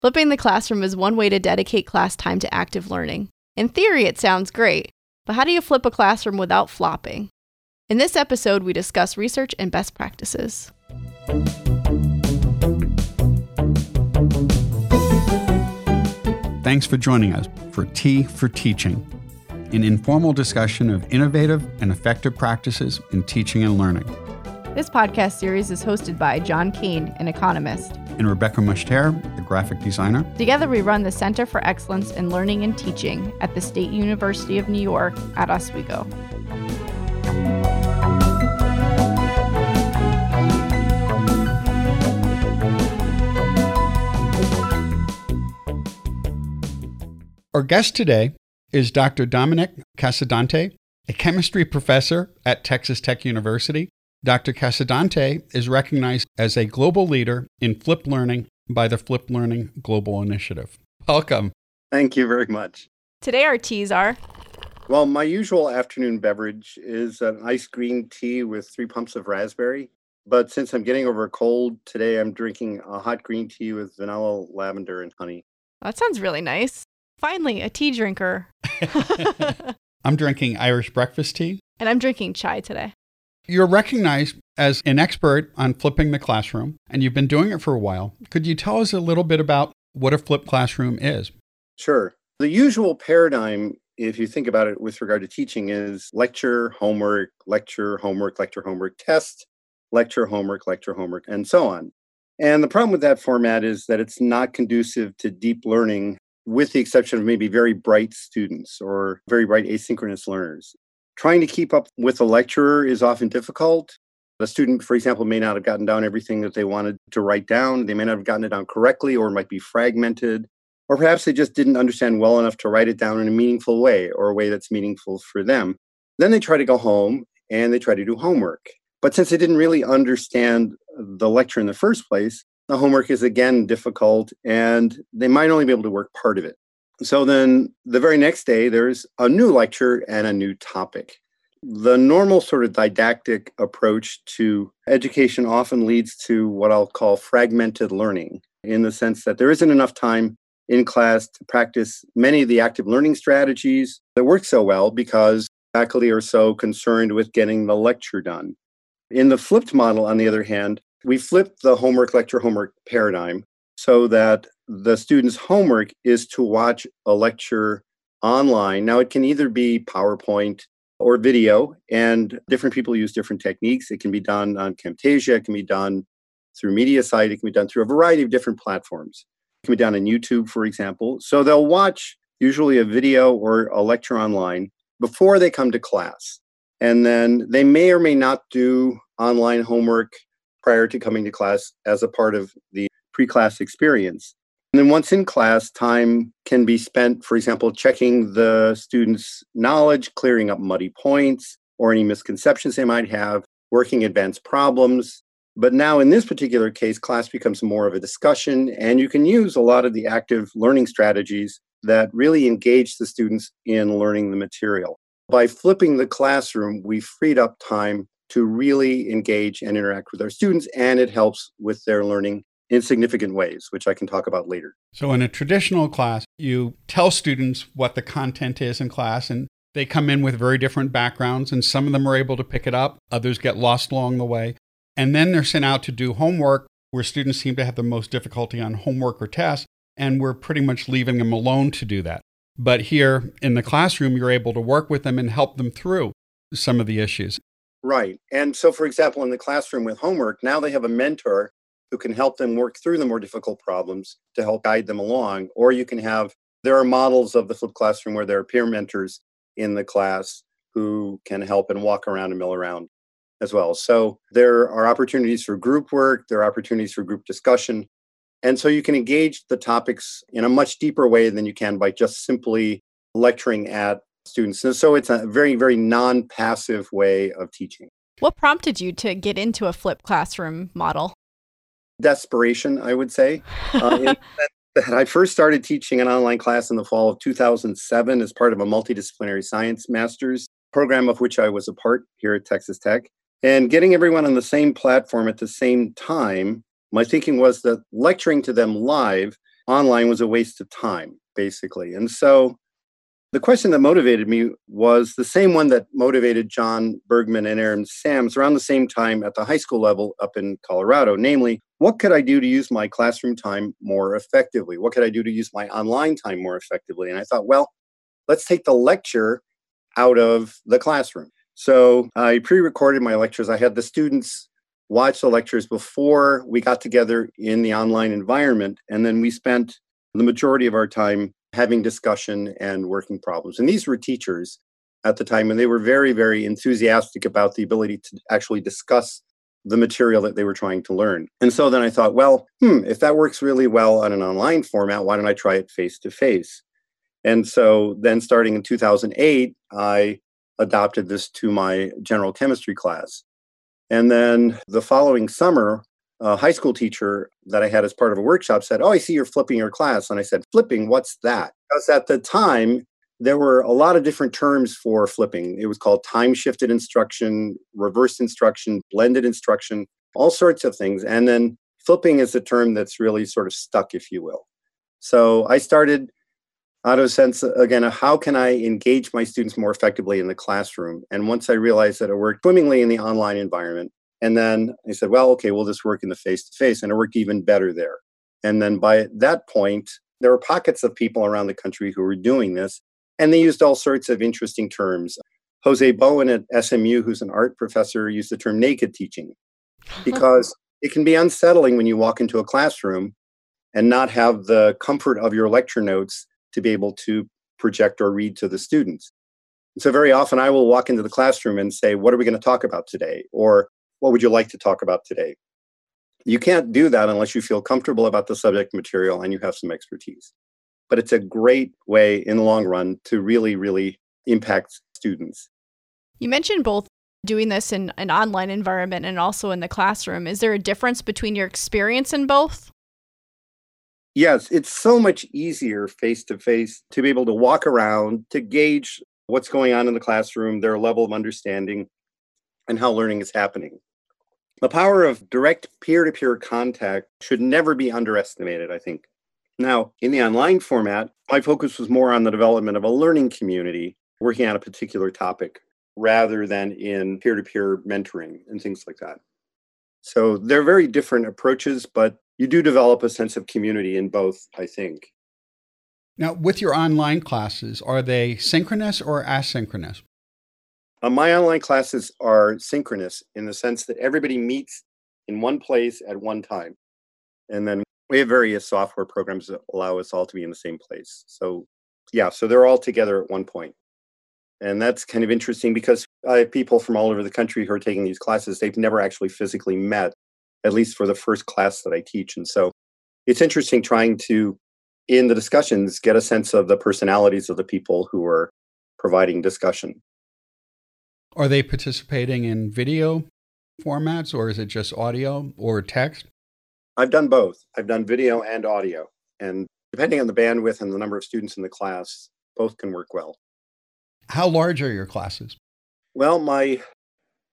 Flipping the classroom is one way to dedicate class time to active learning. In theory, it sounds great, but how do you flip a classroom without flopping? In this episode, we discuss research and best practices. Thanks for joining us for Tea for Teaching, an informal discussion of innovative and effective practices in teaching and learning. This podcast series is hosted by John Kane, an economist, and Rebecca Mushtare, a graphic designer. Together, we run the Center for Excellence in Learning and Teaching at the State University of New York at Oswego. Our guest today is Dr. Dominic Casadonte, a chemistry professor at Texas Tech University. Dr. Casadonte is recognized as a global leader in flipped learning by the Flip Learning Global Initiative. Welcome. Thank you very much. Today, our teas are well, my usual afternoon beverage is an iced green tea with three pumps of raspberry. But since I'm getting over a cold today, I'm drinking a hot green tea with vanilla, lavender, and honey. That sounds really nice. Finally, a tea drinker. I'm drinking Irish breakfast tea. And I'm drinking chai today. You're recognized as an expert on flipping the classroom, and you've been doing it for a while. Could you tell us a little bit about what a flipped classroom is? Sure. The usual paradigm, if you think about it with regard to teaching, is lecture, homework, lecture, homework, lecture, homework, test, lecture, homework, lecture, homework, and so on. And the problem with that format is that it's not conducive to deep learning with the exception of maybe very bright students or very bright asynchronous learners. Trying to keep up with a lecturer is often difficult. The student, for example, may not have gotten down everything that they wanted to write down. They may not have gotten it down correctly or might be fragmented. Or perhaps they just didn't understand well enough to write it down in a meaningful way or a way that's meaningful for them. Then they try to go home and they try to do homework. But since they didn't really understand the lecture in the first place, the homework is again difficult and they might only be able to work part of it. So then the very next day, there's a new lecture and a new topic. The normal sort of didactic approach to education often leads to what I'll call fragmented learning, in the sense that there isn't enough time in class to practice many of the active learning strategies that work so well because faculty are so concerned with getting the lecture done. In the flipped model, on the other hand, we flipped the homework lecture homework paradigm so that the student's homework is to watch a lecture online. Now, it can either be PowerPoint or video, and different people use different techniques. It can be done on Camtasia, it can be done through MediaSite, it can be done through a variety of different platforms. It can be done on YouTube, for example. So they'll watch usually a video or a lecture online before they come to class. And then they may or may not do online homework prior to coming to class as a part of the pre class experience. And then once in class, time can be spent, for example, checking the students' knowledge, clearing up muddy points or any misconceptions they might have, working advanced problems. But now, in this particular case, class becomes more of a discussion, and you can use a lot of the active learning strategies that really engage the students in learning the material. By flipping the classroom, we freed up time to really engage and interact with our students, and it helps with their learning in significant ways, which I can talk about later. So, in a traditional class, you tell students what the content is in class, and they come in with very different backgrounds, and some of them are able to pick it up, others get lost along the way. And then they're sent out to do homework, where students seem to have the most difficulty on homework or tests, and we're pretty much leaving them alone to do that. But here in the classroom, you're able to work with them and help them through some of the issues. Right. And so, for example, in the classroom with homework, now they have a mentor who can help them work through the more difficult problems to help guide them along. Or you can have, there are models of the flipped classroom where there are peer mentors in the class who can help and walk around and mill around as well. So there are opportunities for group work, there are opportunities for group discussion. And so you can engage the topics in a much deeper way than you can by just simply lecturing at students. And so it's a very, very non passive way of teaching. What prompted you to get into a flipped classroom model? Desperation, I would say. Uh, that I first started teaching an online class in the fall of 2007 as part of a multidisciplinary science master's program of which I was a part here at Texas Tech. And getting everyone on the same platform at the same time, my thinking was that lecturing to them live online was a waste of time, basically. And so the question that motivated me was the same one that motivated Jon Bergmann and Aaron Sams around the same time at the high school level up in Colorado. Namely, what could I do to use my classroom time more effectively? What could I do to use my online time more effectively? And I thought, well, let's take the lecture out of the classroom. So I pre recorded my lectures. I had the students watch the lectures before we got together in the online environment. And then we spent the majority of our time having discussion and working problems. And these were teachers at the time, and they were very, very enthusiastic about the ability to actually discuss the material that they were trying to learn. And so then I thought, well, hmm, if that works really well on an online format, why don't I try it face to face? And so then starting in 2008, I adopted this to my general chemistry class. And then the following summer, a high school teacher that I had as part of a workshop said, Oh, I see you're flipping your class. And I said, Flipping, what's that? Because at the time, there were a lot of different terms for flipping. It was called time shifted instruction, reverse instruction, blended instruction, all sorts of things. And then flipping is a term that's really sort of stuck, if you will. So I started out of sense, again, how can I engage my students more effectively in the classroom? And once I realized that it worked swimmingly in the online environment, and then I said, well, okay, we'll just work in the face to face. And it worked even better there. And then by that point, there were pockets of people around the country who were doing this, and they used all sorts of interesting terms. Jose Bowen at SMU, who's an art professor, used the term naked teaching because it can be unsettling when you walk into a classroom and not have the comfort of your lecture notes to be able to project or read to the students. So, very often I will walk into the classroom and say, What are we going to talk about today? Or what would you like to talk about today? You can't do that unless you feel comfortable about the subject material and you have some expertise. But it's a great way in the long run to really, really impact students. You mentioned both doing this in an online environment and also in the classroom. Is there a difference between your experience in both? Yes, it's so much easier face to face to be able to walk around, to gauge what's going on in the classroom, their level of understanding, and how learning is happening. The power of direct peer to peer contact should never be underestimated, I think. Now, in the online format, my focus was more on the development of a learning community working on a particular topic rather than in peer to peer mentoring and things like that. So they're very different approaches, but you do develop a sense of community in both, I think. Now, with your online classes, are they synchronous or asynchronous? Uh, my online classes are synchronous in the sense that everybody meets in one place at one time. And then we have various software programs that allow us all to be in the same place. So, yeah, so they're all together at one point. And that's kind of interesting because I have people from all over the country who are taking these classes. They've never actually physically met, at least for the first class that I teach. And so it's interesting trying to, in the discussions, get a sense of the personalities of the people who are providing discussion. Are they participating in video formats or is it just audio or text? I've done both. I've done video and audio. And depending on the bandwidth and the number of students in the class, both can work well. How large are your classes? Well, my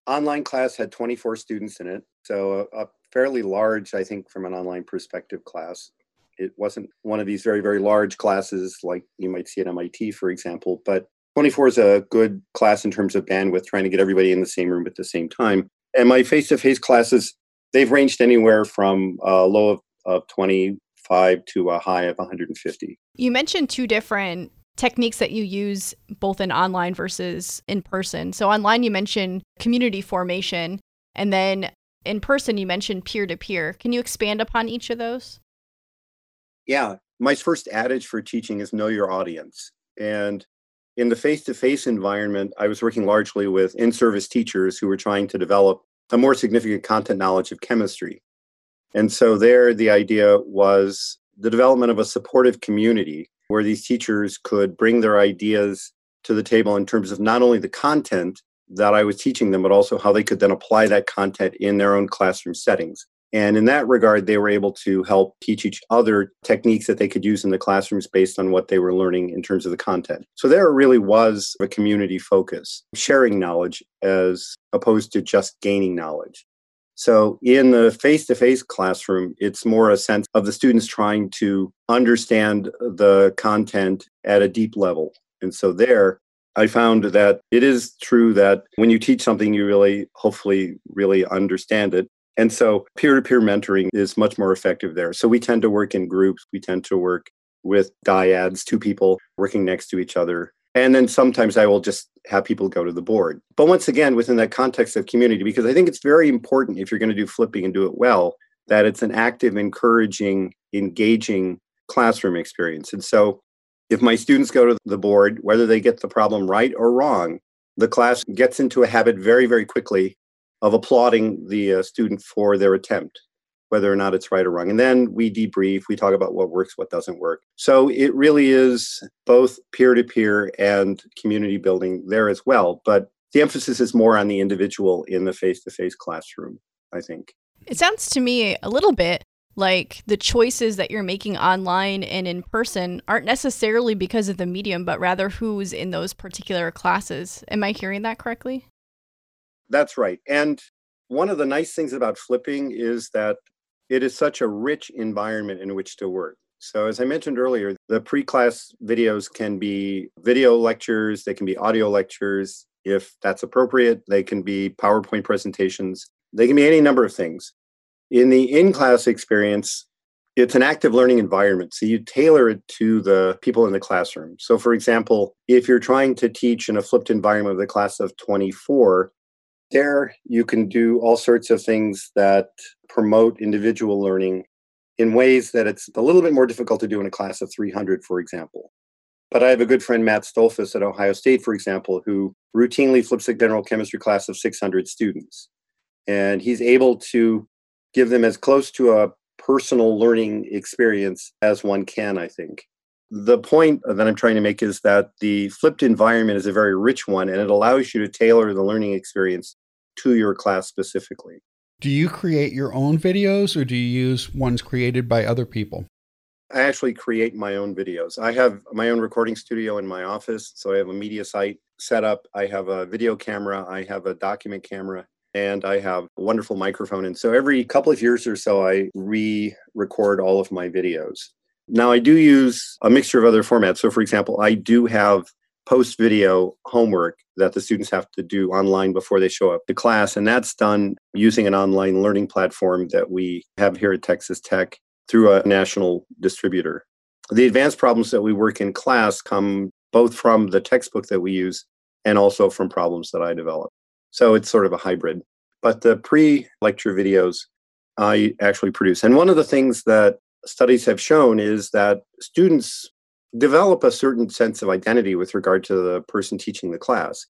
online class had 24 students in it. So a, a fairly large, I think, from an online perspective class. It wasn't one of these very, very large classes like you might see at MIT, for example, but 24 is a good class in terms of bandwidth, trying to get everybody in the same room at the same time. And my face to face classes, they've ranged anywhere from a low of, of 25 to a high of 150. You mentioned two different techniques that you use both in online versus in person. So, online, you mentioned community formation, and then in person, you mentioned peer to peer. Can you expand upon each of those? Yeah. My first adage for teaching is know your audience. And in the face to face environment, I was working largely with in service teachers who were trying to develop a more significant content knowledge of chemistry. And so, there, the idea was the development of a supportive community where these teachers could bring their ideas to the table in terms of not only the content that I was teaching them, but also how they could then apply that content in their own classroom settings. And in that regard, they were able to help teach each other techniques that they could use in the classrooms based on what they were learning in terms of the content. So there really was a community focus, sharing knowledge as opposed to just gaining knowledge. So in the face to face classroom, it's more a sense of the students trying to understand the content at a deep level. And so there, I found that it is true that when you teach something, you really, hopefully, really understand it. And so peer to peer mentoring is much more effective there. So we tend to work in groups, we tend to work with dyads, two people working next to each other. And then sometimes I will just have people go to the board. But once again, within that context of community, because I think it's very important if you're going to do flipping and do it well, that it's an active, encouraging, engaging classroom experience. And so if my students go to the board, whether they get the problem right or wrong, the class gets into a habit very, very quickly of applauding the uh, student for their attempt, whether or not it's right or wrong. And then we debrief, we talk about what works, what doesn't work. So it really is both peer to peer and community building there as well. But the emphasis is more on the individual in the face to face classroom, I think. It sounds to me a little bit like the choices that you're making online and in person aren't necessarily because of the medium, but rather who's in those particular classes. Am I hearing that correctly? That's right. And one of the nice things about flipping is that it is such a rich environment in which to work. So, as I mentioned earlier, the pre class videos can be video lectures, they can be audio lectures if that's appropriate, they can be PowerPoint presentations, they can be any number of things. In the in class experience, it's an active learning environment. So you tailor it to the people in the classroom. So, for example, if you're trying to teach in a flipped environment with a class of 24, there you can do all sorts of things that promote individual learning in ways that it's a little bit more difficult to do in a class of 300, for example. But I have a good friend, Matt Stoltzfus at Ohio State, for example, who routinely flips a general chemistry class of 600 students. And he's able to give them as close to a personal learning experience as one can, I think. The point that I'm trying to make is that the flipped environment is a very rich one and it allows you to tailor the learning experience to your class specifically. Do you create your own videos or do you use ones created by other people? I actually create my own videos. I have my own recording studio in my office. So I have a MediaSite set up. I have a video camera. I have a document camera and I have a wonderful microphone. And so every couple of years or so, I re record all of my videos. Now, I do use a mixture of other formats. So, for example, I do have post video homework that the students have to do online before they show up to class. And that's done using an online learning platform that we have here at Texas Tech through a national distributor. The advanced problems that we work in class come both from the textbook that we use and also from problems that I develop. So it's sort of a hybrid. But the pre lecture videos I actually produce. And one of the things that studies have shown is that students develop a certain sense of identity with regard to the person teaching the class.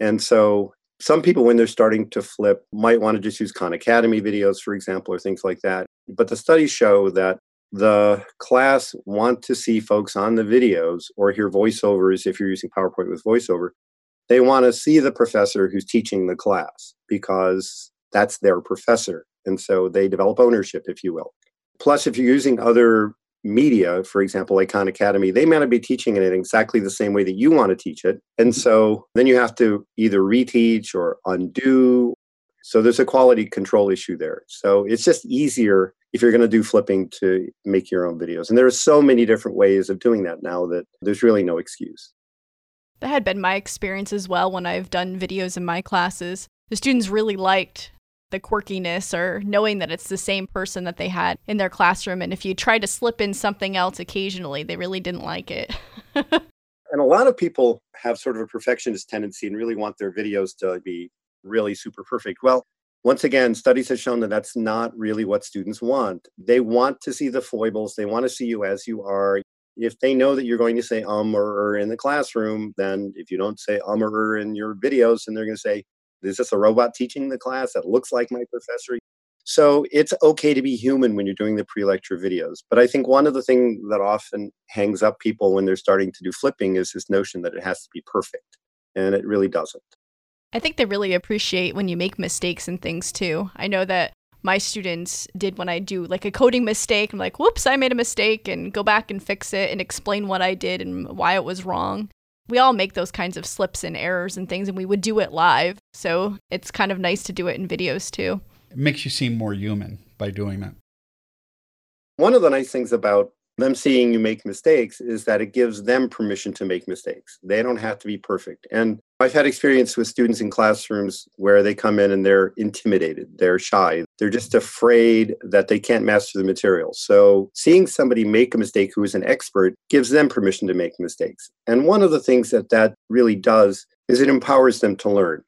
And so some people, when they're starting to flip, might want to just use Khan Academy videos, for example, or things like that. But the studies show that the class want to see folks on the videos or hear voiceovers if you're using PowerPoint with voiceover they want to see the professor who's teaching the class because that's their professor. And so they develop ownership, if you will. Plus, if you're using other media, for example, like Khan Academy, they may not be teaching it in exactly the same way that you want to teach it. And mm-hmm. so then you have to either reteach or undo. So there's a quality control issue there. So it's just easier if you're going to do flipping to make your own videos. And there are so many different ways of doing that now that there's really no excuse. That had been my experience as well when I've done videos in my classes. The students really liked the quirkiness or knowing that it's the same person that they had in their classroom. And if you try to slip in something else occasionally, they really didn't like it. and a lot of people have sort of a perfectionist tendency and really want their videos to be really super perfect. Well, once again, studies have shown that that's not really what students want. They want to see the foibles, they want to see you as you are if they know that you're going to say um or er in the classroom, then if you don't say um or er in your videos, then they're going to say, is this a robot teaching the class that looks like my professor? So it's okay to be human when you're doing the pre-lecture videos. But I think one of the things that often hangs up people when they're starting to do flipping is this notion that it has to be perfect. And it really doesn't. I think they really appreciate when you make mistakes and things too. I know that my students did when I do like a coding mistake. I'm like, whoops, I made a mistake, and go back and fix it and explain what I did and why it was wrong. We all make those kinds of slips and errors and things, and we would do it live. So it's kind of nice to do it in videos too. It makes you seem more human by doing that. One of the nice things about them seeing you make mistakes is that it gives them permission to make mistakes. They don't have to be perfect. And I've had experience with students in classrooms where they come in and they're intimidated, they're shy, they're just afraid that they can't master the material. So seeing somebody make a mistake who is an expert gives them permission to make mistakes. And one of the things that that really does is it empowers them to learn.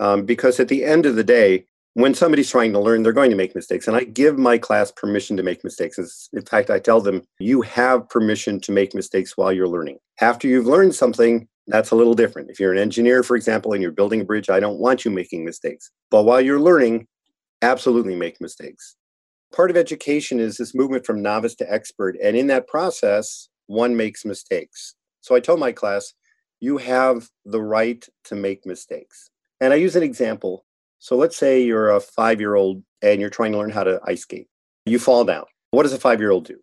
Um, because at the end of the day, when somebody's trying to learn, they're going to make mistakes. And I give my class permission to make mistakes. In fact, I tell them, you have permission to make mistakes while you're learning. After you've learned something, that's a little different. If you're an engineer, for example, and you're building a bridge, I don't want you making mistakes. But while you're learning, absolutely make mistakes. Part of education is this movement from novice to expert. And in that process, one makes mistakes. So I told my class, you have the right to make mistakes. And I use an example so let's say you're a five year old and you're trying to learn how to ice skate. You fall down. What does a five year old do?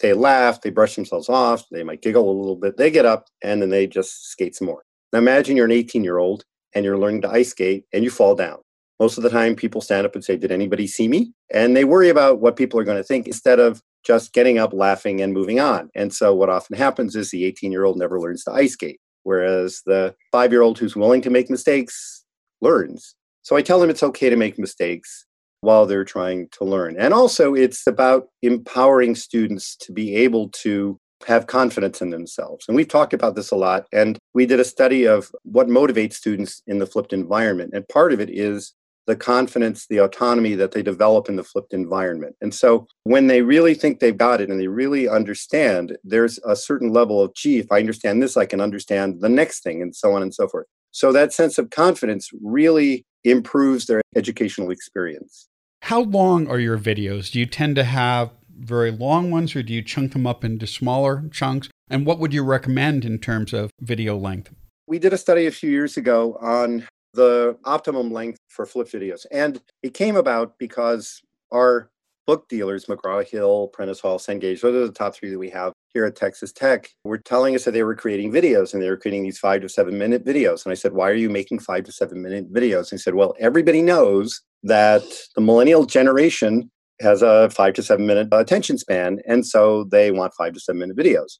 They laugh, they brush themselves off, they might giggle a little bit, they get up and then they just skate some more. Now imagine you're an 18 year old and you're learning to ice skate and you fall down. Most of the time, people stand up and say, Did anybody see me? And they worry about what people are going to think instead of just getting up, laughing, and moving on. And so, what often happens is the 18 year old never learns to ice skate, whereas the five year old who's willing to make mistakes learns. So I tell them it's okay to make mistakes while they're trying to learn. And also, it's about empowering students to be able to have confidence in themselves. And we've talked about this a lot. And we did a study of what motivates students in the flipped environment. And part of it is the confidence, the autonomy that they develop in the flipped environment. And so when they really think they've got it and they really understand, there's a certain level of, gee, if I understand this, I can understand the next thing, and so on and so forth. So that sense of confidence really improves their educational experience. How long are your videos? Do you tend to have very long ones or do you chunk them up into smaller chunks? And what would you recommend in terms of video length? We did a study a few years ago on the optimum length for flip videos. And it came about because our book dealers, McGraw Hill, Prentice Hall, Cengage, those are the top three that we have here at Texas Tech, were telling us that they were creating videos and they were creating these five to seven minute videos. And I said, Why are you making five to seven minute videos? And he said, Well, everybody knows that the millennial generation has a five to seven minute attention span. And so they want five to seven minute videos.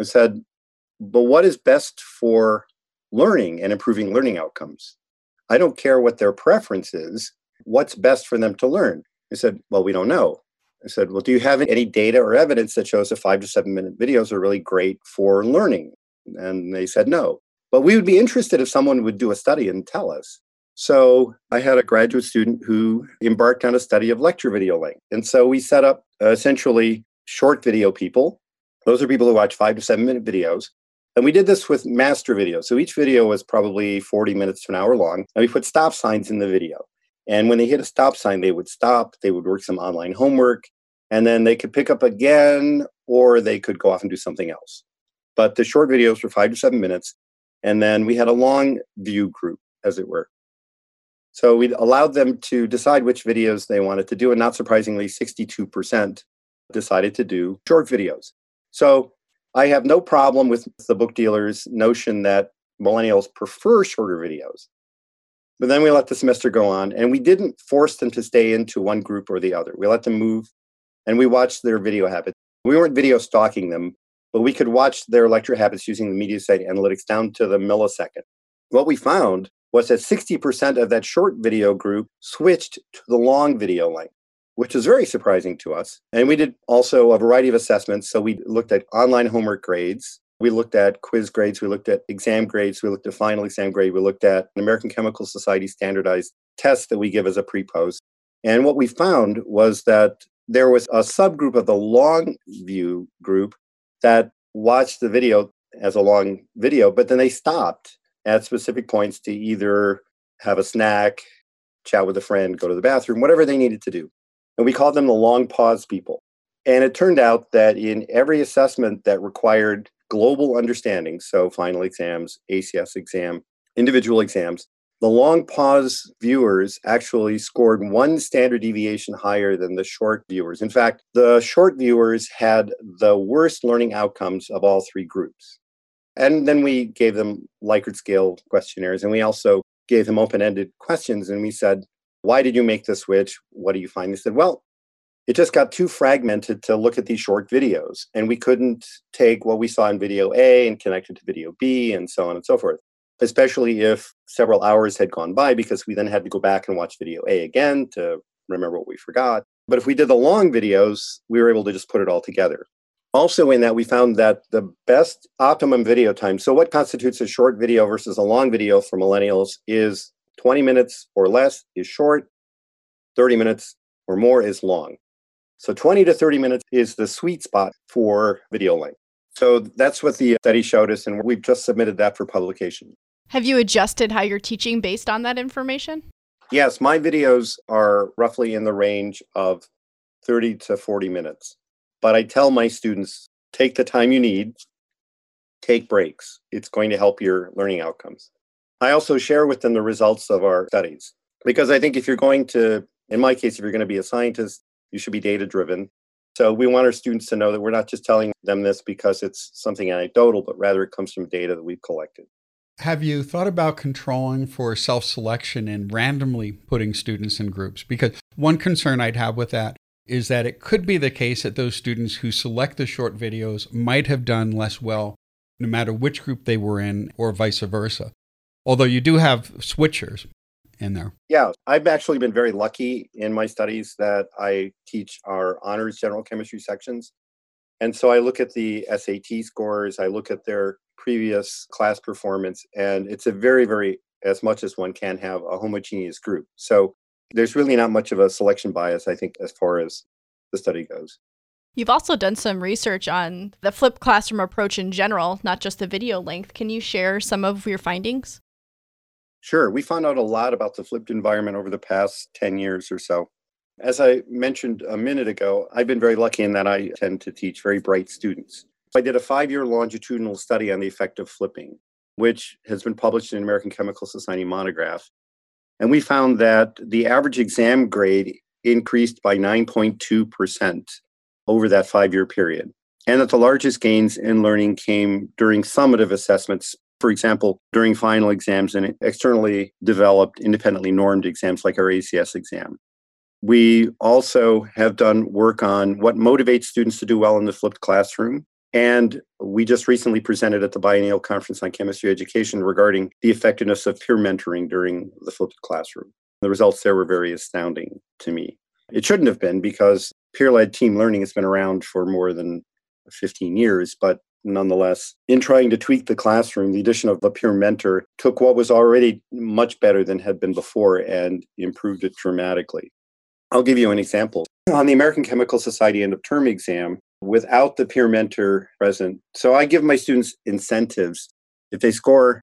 I said, But what is best for learning and improving learning outcomes? I don't care what their preference is. What's best for them to learn? I said, Well, we don't know. I said, Well, do you have any data or evidence that shows that five to seven minute videos are really great for learning? And they said, No. But we would be interested if someone would do a study and tell us. So I had a graduate student who embarked on a study of lecture video length. And so we set up uh, essentially short video people. Those are people who watch five to seven minute videos. And we did this with master videos. So each video was probably 40 minutes to an hour long. And we put stop signs in the video. And when they hit a stop sign, they would stop, they would work some online homework, and then they could pick up again, or they could go off and do something else. But the short videos were five to seven minutes. And then we had a long view group, as it were. So we allowed them to decide which videos they wanted to do. And not surprisingly, 62% decided to do short videos. So I have no problem with the book dealer's notion that millennials prefer shorter videos. But then we let the semester go on and we didn't force them to stay into one group or the other. We let them move and we watched their video habits. We weren't video stalking them, but we could watch their lecture habits using the MediaSite analytics down to the millisecond. What we found was that 60% of that short video group switched to the long video length, which is very surprising to us. And we did also a variety of assessments. So we looked at online homework grades, we looked at quiz grades, we looked at exam grades, we looked at final exam grade, we looked at an American Chemical Society standardized test that we give as a pre-post. And what we found was that there was a subgroup of the long view group that watched the video as a long video, but then they stopped at specific points to either have a snack, chat with a friend, go to the bathroom, whatever they needed to do. And we called them the long pause people. And it turned out that in every assessment that required global understanding, so final exams, ACS exam, individual exams, the long pause viewers actually scored one standard deviation higher than the short viewers. In fact, the short viewers had the worst learning outcomes of all three groups. And then we gave them Likert scale questionnaires, and we also gave them open ended questions. And we said, Why did you make the switch? What do you find? They said, Well, it just got too fragmented to look at these short videos. And we couldn't take what we saw in video A and connect it to video B and so on and so forth, especially if several hours had gone by because we then had to go back and watch video A again to remember what we forgot. But if we did the long videos, we were able to just put it all together. Also, in that, we found that the best optimum video time, so what constitutes a short video versus a long video for millennials, is 20 minutes or less is short, 30 minutes or more is long. So 20 to 30 minutes is the sweet spot for video length. So that's what the study showed us, and we've just submitted that for publication. Have you adjusted how you're teaching based on that information? Yes, my videos are roughly in the range of 30 to 40 minutes. But I tell my students take the time you need, take breaks. It's going to help your learning outcomes. I also share with them the results of our studies because I think if you're going to, in my case, if you're going to be a scientist, you should be data driven. So we want our students to know that we're not just telling them this because it's something anecdotal, but rather it comes from data that we've collected. Have you thought about controlling for self selection and randomly putting students in groups? Because one concern I'd have with that is that it could be the case that those students who select the short videos might have done less well no matter which group they were in or vice versa. Although you do have switchers in there. Yeah, I've actually been very lucky in my studies that I teach our honors general chemistry sections. And so I look at the SAT scores, I look at their previous class performance, and it's a very, very, as much as one can have, a homogeneous group. So there's really not much of a selection bias, I think, as far as the study goes. You've also done some research on the flipped classroom approach in general, not just the video length. Can you share some of your findings? Sure. We found out a lot about the flipped environment over the past 10 years or so. As I mentioned a minute ago, I've been very lucky in that I tend to teach very bright students. I did a five year longitudinal study on the effect of flipping, which has been published in American Chemical Society monograph. And we found that the average exam grade increased by 9.2% over that five year period. And that the largest gains in learning came during summative assessments, for example, during final exams and externally developed, independently normed exams like our ACS exam. We also have done work on what motivates students to do well in the flipped classroom and we just recently presented at the Biennial Conference on Chemistry Education regarding the effectiveness of peer mentoring during the flipped classroom. The results there were very astounding to me. It shouldn't have been because peer led team learning has been around for more than 15 years, but nonetheless, in trying to tweak the classroom, the addition of a peer mentor took what was already much better than had been before and improved it dramatically. I'll give you an example. On the American Chemical Society end of term exam, without the peer mentor present. So I give my students incentives. If they score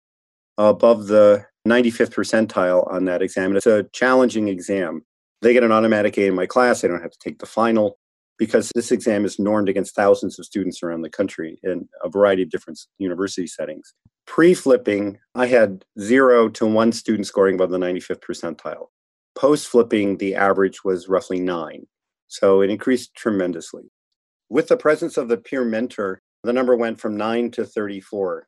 above the 95th percentile on that exam, and it's a challenging exam, they get an automatic A in my class. They don't have to take the final because this exam is normed against thousands of students around the country in a variety of different university settings. Pre flipping, I had zero to one student scoring above the 95th percentile. Post flipping, the average was roughly nine. So it increased tremendously. With the presence of the peer mentor, the number went from 9 to 34.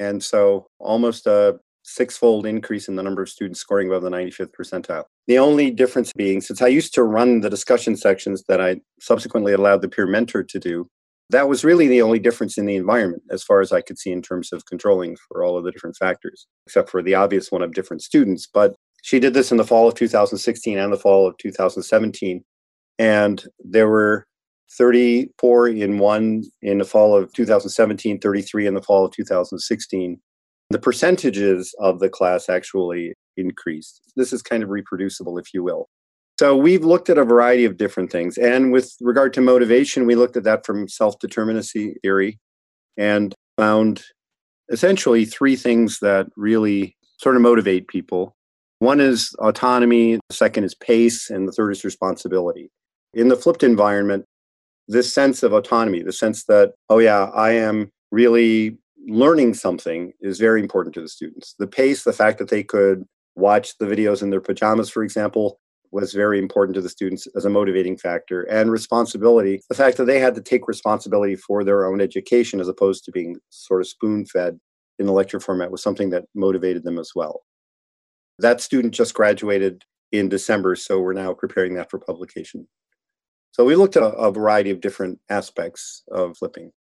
And so almost a six-fold increase in the number of students scoring above the 95th percentile. The only difference being, since I used to run the discussion sections that I subsequently allowed the peer mentor to do, that was really the only difference in the environment as far as I could see in terms of controlling for all of the different factors, except for the obvious one of different students. But she did this in the fall of 2016 and the fall of 2017. And there were 34 in one in the fall of 2017, 33 in the fall of 2016. The percentages of the class actually increased. This is kind of reproducible, if you will. So we've looked at a variety of different things. And with regard to motivation, we looked at that from self determinacy theory and found essentially three things that really sort of motivate people. One is autonomy, the second is pace, and the third is responsibility. In the flipped environment, this sense of autonomy, the sense that, oh, yeah, I am really learning something is very important to the students. The pace, the fact that they could watch the videos in their pajamas, for example, was very important to the students as a motivating factor. And responsibility, the fact that they had to take responsibility for their own education as opposed to being sort of spoon fed in the lecture format was something that motivated them as well. That student just graduated in December. So we're now preparing that for publication. So we looked at a, a variety of different aspects of flipping.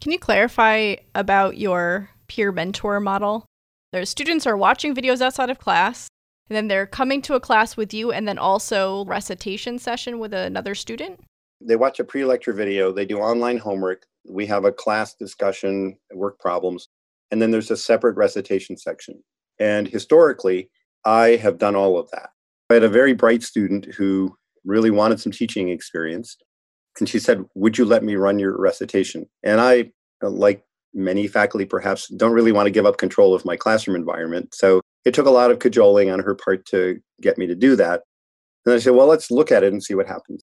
Can you clarify about your peer mentor model? Their students are watching videos outside of class, and then they're coming to a class with you, and then also recitation session with another student? They watch a pre lecture video, they do online homework, we have a class discussion, work problems, and then there's a separate recitation section. And historically, I have done all of that. I had a very bright student who really wanted some teaching experience. And she said, Would you let me run your recitation? And I, uh, like many faculty perhaps, don't really want to give up control of my classroom environment. So it took a lot of cajoling on her part to get me to do that. And I said, Well, let's look at it and see what happens.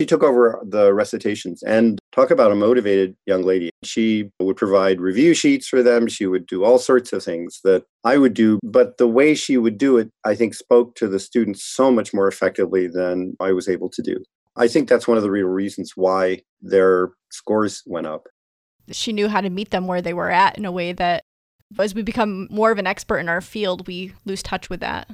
She took over the recitations and talk about a motivated young lady. She would provide review sheets for them. She would do all sorts of things that I would do. But the way she would do it, I think, spoke to the students so much more effectively than I was able to do. I think that's one of the real reasons why their scores went up. She knew how to meet them where they were at in a way that, as we become more of an expert in our field, we lose touch with that.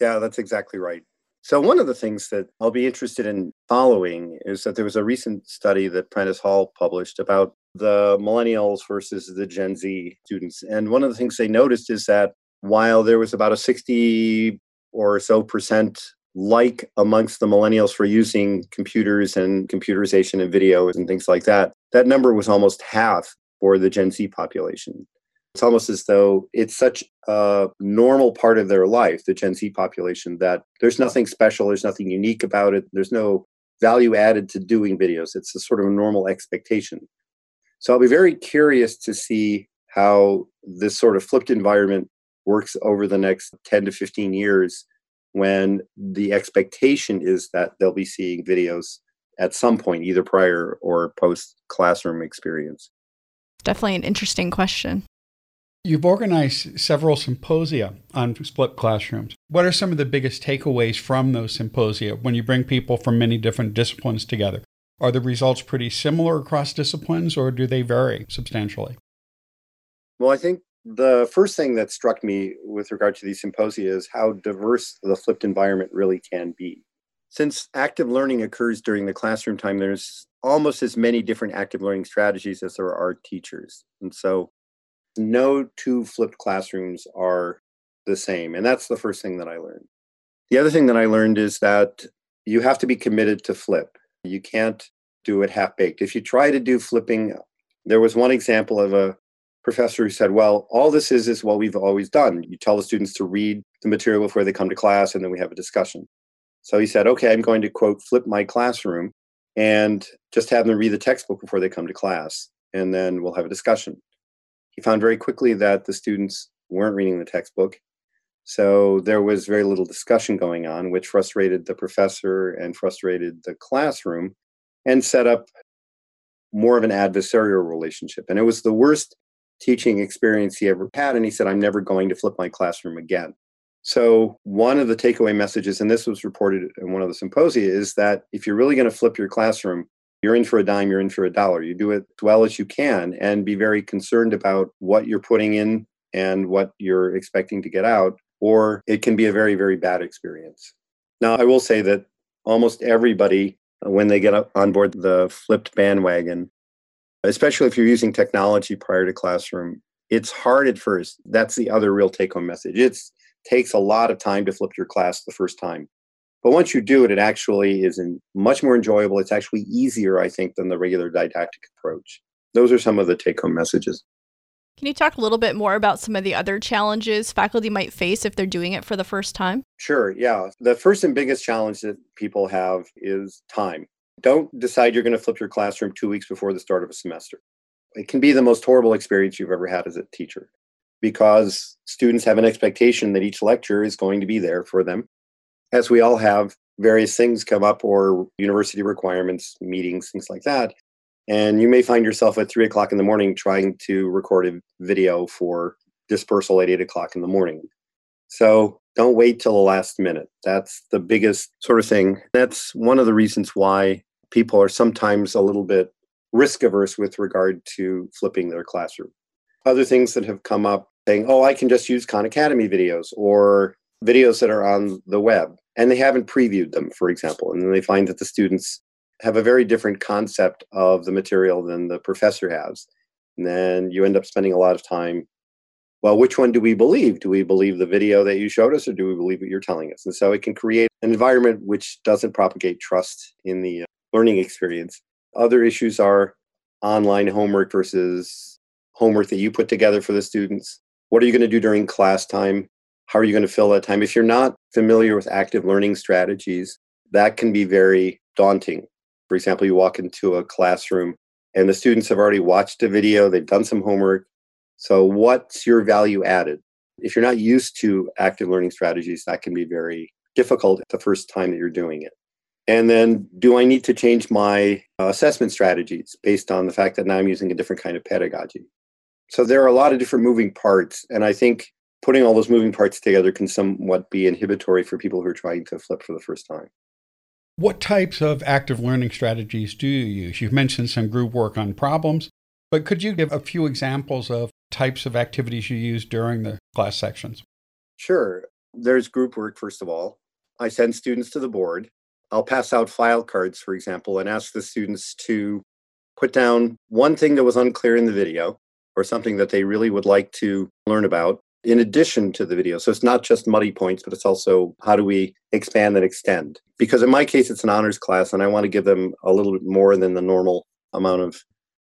Yeah, that's exactly right. So, one of the things that I'll be interested in following is that there was a recent study that Prentice Hall published about the millennials versus the Gen Z students. And one of the things they noticed is that while there was about a 60 or so percent like amongst the millennials for using computers and computerization and videos and things like that, that number was almost half for the Gen Z population. It's almost as though it's such a normal part of their life, the Gen Z population, that there's nothing special, there's nothing unique about it, there's no value added to doing videos. It's a sort of a normal expectation. So I'll be very curious to see how this sort of flipped environment works over the next 10 to 15 years when the expectation is that they'll be seeing videos at some point, either prior or post classroom experience. Definitely an interesting question. You've organized several symposia on split classrooms. What are some of the biggest takeaways from those symposia when you bring people from many different disciplines together? Are the results pretty similar across disciplines or do they vary substantially? Well, I think the first thing that struck me with regard to these symposia is how diverse the flipped environment really can be. Since active learning occurs during the classroom time, there's almost as many different active learning strategies as there are teachers. And so no two flipped classrooms are the same. And that's the first thing that I learned. The other thing that I learned is that you have to be committed to flip. You can't do it half baked. If you try to do flipping, there was one example of a professor who said, Well, all this is is what we've always done. You tell the students to read the material before they come to class, and then we have a discussion. So he said, Okay, I'm going to quote, flip my classroom and just have them read the textbook before they come to class, and then we'll have a discussion found very quickly that the students weren't reading the textbook. So there was very little discussion going on, which frustrated the professor and frustrated the classroom and set up more of an adversarial relationship. And it was the worst teaching experience he ever had. And he said, I'm never going to flip my classroom again. So, one of the takeaway messages, and this was reported in one of the symposia, is that if you're really going to flip your classroom, you're in for a dime, you're in for a dollar. You do it as well as you can and be very concerned about what you're putting in and what you're expecting to get out, or it can be a very, very bad experience. Now, I will say that almost everybody, uh, when they get on board the flipped bandwagon, especially if you're using technology prior to classroom, it's hard at first. That's the other real take home message. It takes a lot of time to flip your class the first time. But once you do it, it actually is much more enjoyable. It's actually easier, I think, than the regular didactic approach. Those are some of the take home messages. Can you talk a little bit more about some of the other challenges faculty might face if they're doing it for the first time? Sure, yeah. The first and biggest challenge that people have is time. Don't decide you're going to flip your classroom two weeks before the start of a semester. It can be the most horrible experience you've ever had as a teacher because students have an expectation that each lecture is going to be there for them as we all have, various things come up or university requirements, meetings, things like that. And you may find yourself at three o'clock in the morning trying to record a video for dispersal at eight o'clock in the morning. So don't wait till the last minute. That's the biggest sort of thing. That's one of the reasons why people are sometimes a little bit risk averse with regard to flipping their classroom. Other things that have come up saying, oh, I can just use Khan Academy videos, or videos that are on the web and they haven't previewed them, for example. And then they find that the students have a very different concept of the material than the professor has. And then you end up spending a lot of time. Well, which one do we believe? Do we believe the video that you showed us, or do we believe what you're telling us? And so it can create an environment which doesn't propagate trust in the uh, learning experience. Other issues are online homework versus homework that you put together for the students. What are you going to do during class time? How are you going to fill that time? If you're not familiar with active learning strategies, that can be very daunting. For example, you walk into a classroom and the students have already watched a video, they've done some homework. So, what's your value added? If you're not used to active learning strategies, that can be very difficult the first time that you're doing it. And then, do I need to change my uh, assessment strategies based on the fact that now I'm using a different kind of pedagogy? So, there are a lot of different moving parts. And I think putting all those moving parts together can somewhat be inhibitory for people who are trying to flip for the first time. What types of active learning strategies do you use? You've mentioned some group work on problems, but could you give a few examples of types of activities you use during the class sections? Sure. There's group work, first of all. I send students to the board. I'll pass out file cards, for example, and ask the students to put down one thing that was unclear in the video or something that they really would like to learn about in addition to the video. So it's not just muddy points, but it's also how do we expand and extend? Because in my case, it's an honors class and I want to give them a little bit more than the normal amount of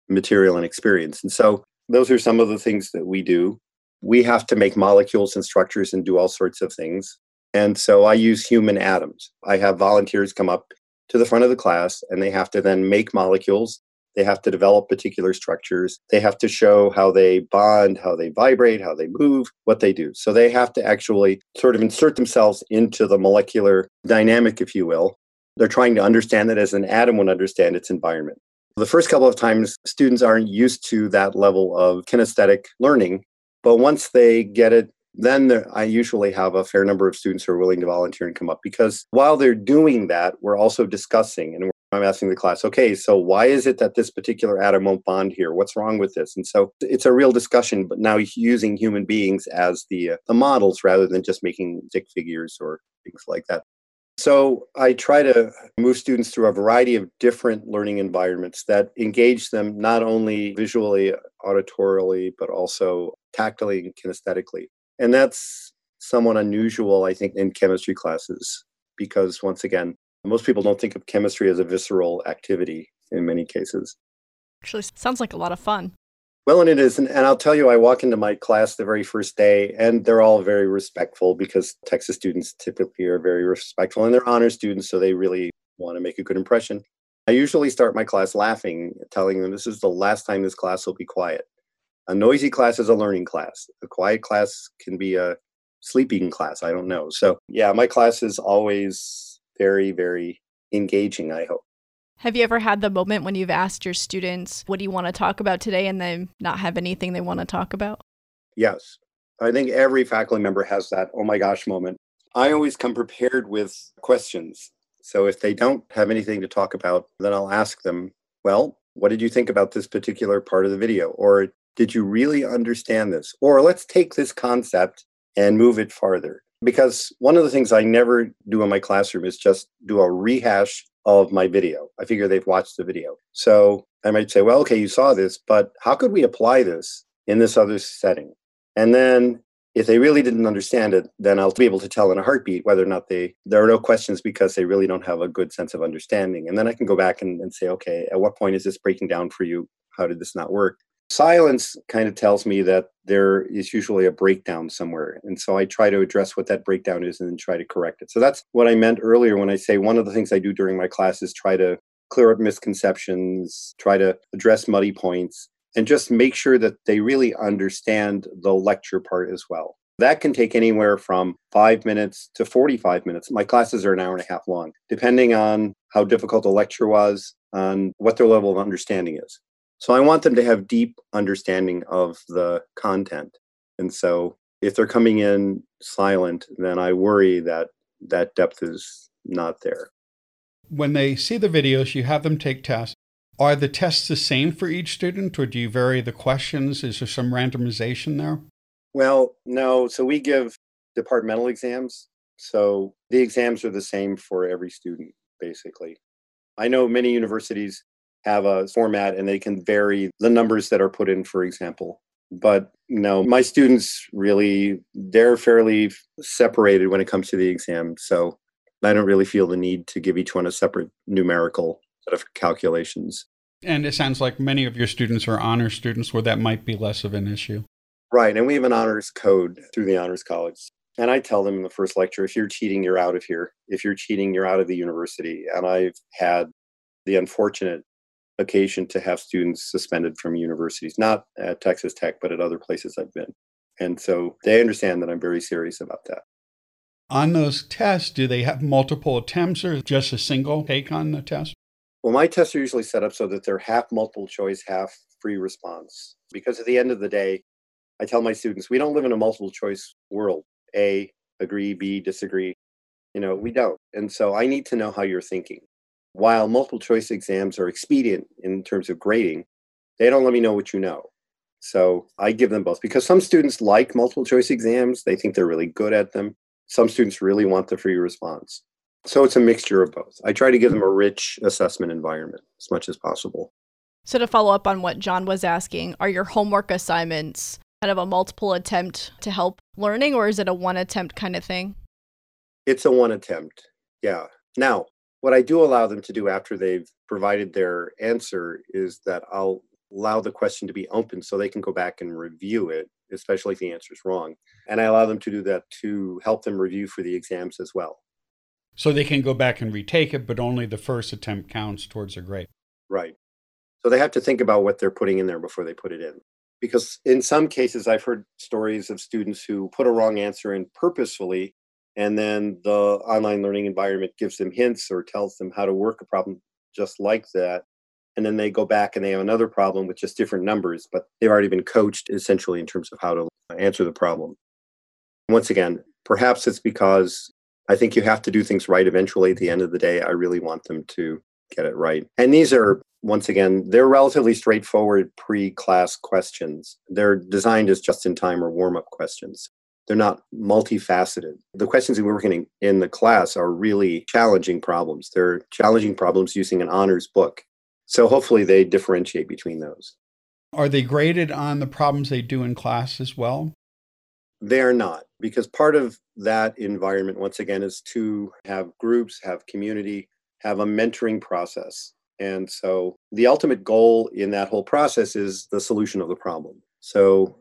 material and experience. And so those are some of the things that we do. We have to make molecules and structures and do all sorts of things. And so I use human atoms. I have volunteers come up to the front of the class and they have to then make molecules they have to develop particular structures. They have to show how they bond, how they vibrate, how they move, what they do. So they have to actually sort of insert themselves into the molecular dynamic, if you will. They're trying to understand it as an atom would understand its environment. The first couple of times, students aren't used to that level of kinesthetic learning. But once they get it then there, I usually have a fair number of students who are willing to volunteer and come up because while they're doing that, we're also discussing and I'm asking the class, okay, so why is it that this particular atom won't bond here? What's wrong with this? And so it's a real discussion, but now using human beings as the, uh, the models rather than just making stick figures or things like that. So I try to move students through a variety of different learning environments that engage them not only visually, auditorily, but also tactily and kinesthetically. And that's somewhat unusual, I think, in chemistry classes, because once again, most people don't think of chemistry as a visceral activity in many cases. Actually, sounds like a lot of fun. Well, and it is. And, and, I'll tell you, I walk into my class the very first day, and they're all very respectful because Texas students typically are very respectful and they're honor students, so they really want to make a good impression. I usually start my class laughing, telling them this is the last time this class will be quiet. A noisy class is a learning class, a quiet class can be a sleeping class. I don't know. So, yeah, my class is always very, very engaging, I hope. Have you ever had the moment when you've asked your students, what do you want to talk about today, and they not have anything they want to talk about? Yes. I think every faculty member has that, oh my gosh moment. I always come prepared with questions. So if they don't have anything to talk about, then I'll ask them, well, what did you think about this particular part of the video? Or did you really understand this? Or let's take this concept and move it farther because one of the things I never do in my classroom is just do a rehash of my video. I figure they've watched the video. So I might say, well, okay, you saw this, but how could we apply this in this other setting? And then if they really didn't understand it, then I'll be able to tell in a heartbeat whether or not they, there are no questions because they really don't have a good sense of understanding. And then I can go back and, and say, okay, at what point is this breaking down for you? How did this not work? Silence kind of tells me that there is usually a breakdown somewhere. And so I try to address what that breakdown is and then try to correct it. So that's what I meant earlier when I say one of the things I do during my class is try to clear up misconceptions, try to address muddy points, and just make sure that they really understand the lecture part as well. That can take anywhere from five minutes to 45 minutes. My classes are an hour and a half long, depending on how difficult the lecture was and what their level of understanding is. So I want them to have deep understanding of the content. And so if they're coming in silent, then I worry that that depth is not there. When they see the videos, you have them take tests. Are the tests the same for each student, or do you vary the questions? Is there some randomization there? Well, no. So we give departmental exams. So the exams are the same for every student, basically. I know many universities have a format and they can vary the numbers that are put in, for example. But no, my students really, they're fairly separated when it comes to the exam. So I don't really feel the need to give each one a separate numerical set of calculations. And it sounds like many of your students are honor students where that might be less of an issue. Right. And we have an honors code through the Honors College. And I tell them in the first lecture if you're cheating, you're out of here. If you're cheating, you're out of the university. And I've had the unfortunate occasion to have students suspended from universities, not at Texas Tech, but at other places I've been. And so they understand that I'm very serious about that. On those tests, do they have multiple attempts or just a single take on the test? Well, my tests are usually set up so that they're half multiple choice, half free response. Because at the end of the day, I tell my students, we don't live in a multiple choice world. A, agree, B, disagree. You know, we don't. And so I need to know how you're thinking. While multiple choice exams are expedient in terms of grading, they don't let me know what you know. So I give them both because some students like multiple choice exams. They think they're really good at them. Some students really want the free response. So it's a mixture of both. I try to give them a rich assessment environment as much as possible. So, to follow up on what John was asking, are your homework assignments kind of a multiple attempt to help learning, or is it a one attempt kind of thing? It's a one attempt. Yeah. Now, what I do allow them to do after they've provided their answer is that I'll allow the question to be open so they can go back and review it, especially if the answer is wrong. And I allow them to do that to help them review for the exams as well. So they can go back and retake it, but only the first attempt counts towards a grade. Right. So they have to think about what they're putting in there before they put it in. Because in some cases, I've heard stories of students who put a wrong answer in purposefully, and then the online learning environment gives them hints or tells them how to work a problem just like that. And then they go back and they have another problem with just different numbers, but they've already been coached essentially in terms of how to answer the problem. Once again, perhaps it's because I think you have to do things right eventually. At the end of the day, I really want them to get it right. And these are, once again, they're relatively straightforward pre class questions. They're designed as just in time or warm up questions. They're not multifaceted. The questions that we're working in the class are really challenging problems. They're challenging problems using an honors book. So hopefully they differentiate between those. Are they graded on the problems they do in class as well? They're not, because part of that environment, once again, is to have groups, have community, have a mentoring process. And so the ultimate goal in that whole process is the solution of the problem. So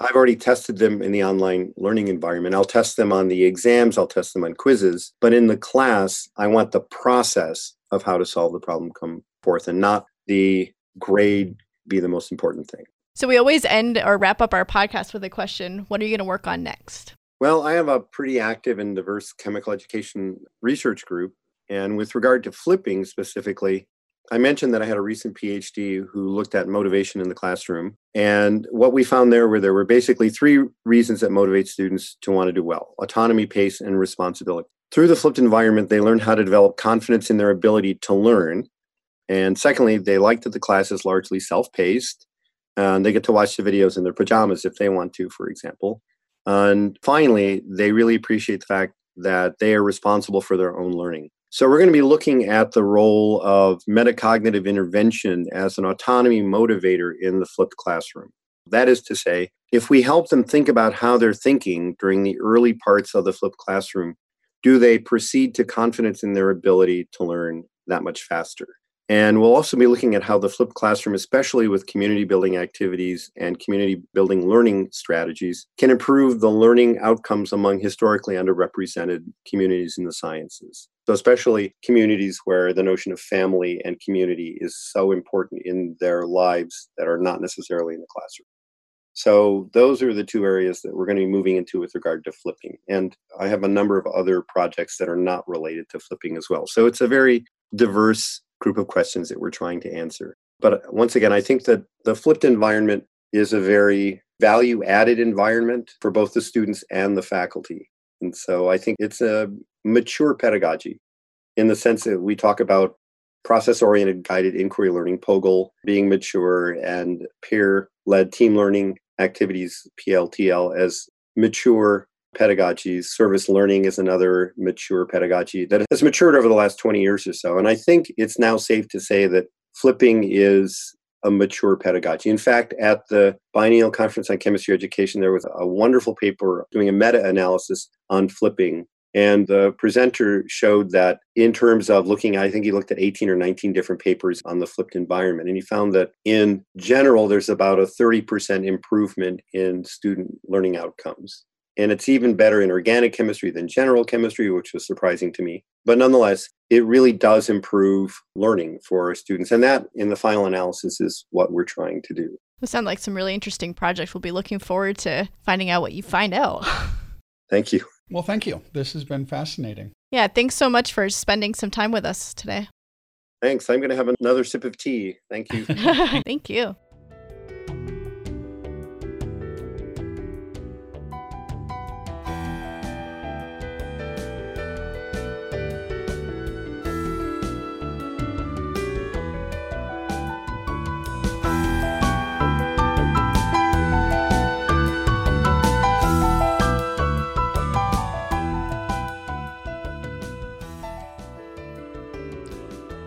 I've already tested them in the online learning environment. I'll test them on the exams, I'll test them on quizzes. But in the class, I want the process of how to solve the problem come forth and not the grade be the most important thing. So we always end or wrap up our podcast with a question What are you going to work on next? Well, I have a pretty active and diverse chemical education research group. And with regard to flipping specifically, I mentioned that I had a recent PhD who looked at motivation in the classroom. And what we found there were there were basically three reasons that motivate students to want to do well autonomy, pace, and responsibility. Through the flipped environment, they learn how to develop confidence in their ability to learn. And secondly, they like that the class is largely self paced and they get to watch the videos in their pajamas if they want to, for example. And finally, they really appreciate the fact that they are responsible for their own learning. So, we're going to be looking at the role of metacognitive intervention as an autonomy motivator in the flipped classroom. That is to say, if we help them think about how they're thinking during the early parts of the flipped classroom, do they proceed to confidence in their ability to learn that much faster? And we'll also be looking at how the flipped classroom, especially with community building activities and community building learning strategies, can improve the learning outcomes among historically underrepresented communities in the sciences. So, especially communities where the notion of family and community is so important in their lives that are not necessarily in the classroom. So, those are the two areas that we're going to be moving into with regard to flipping. And I have a number of other projects that are not related to flipping as well. So, it's a very diverse group of questions that we're trying to answer. But uh, once again, I think that the flipped environment is a very value added environment for both the students and the faculty. And so I think it's a mature pedagogy in the sense that we talk about process oriented guided inquiry learning, POGIL, being mature, and peer led team learning activities, PLTL, as mature pedagogies. Service learning is another mature pedagogy that has matured over the last 20 years or so. And I think it's now safe to say that flipping is a mature pedagogy. In fact, at the Biennial Conference on Chemistry Education, there was a wonderful paper doing a meta analysis on flipping. And the presenter showed that in terms of looking, I think he looked at 18 or 19 different papers on the flipped environment. And he found that in general, there's about a 30% improvement in student learning outcomes. And it's even better in organic chemistry than general chemistry, which was surprising to me. But nonetheless, it really does improve learning for our students. And that, in the final analysis, is what we're trying to do. Those sound like some really interesting projects. We'll be looking forward to finding out what you find out. Thank you. Well, thank you. This has been fascinating. Yeah, thanks so much for spending some time with us today. Thanks. I'm going to have another sip of tea. Thank you. Thank you.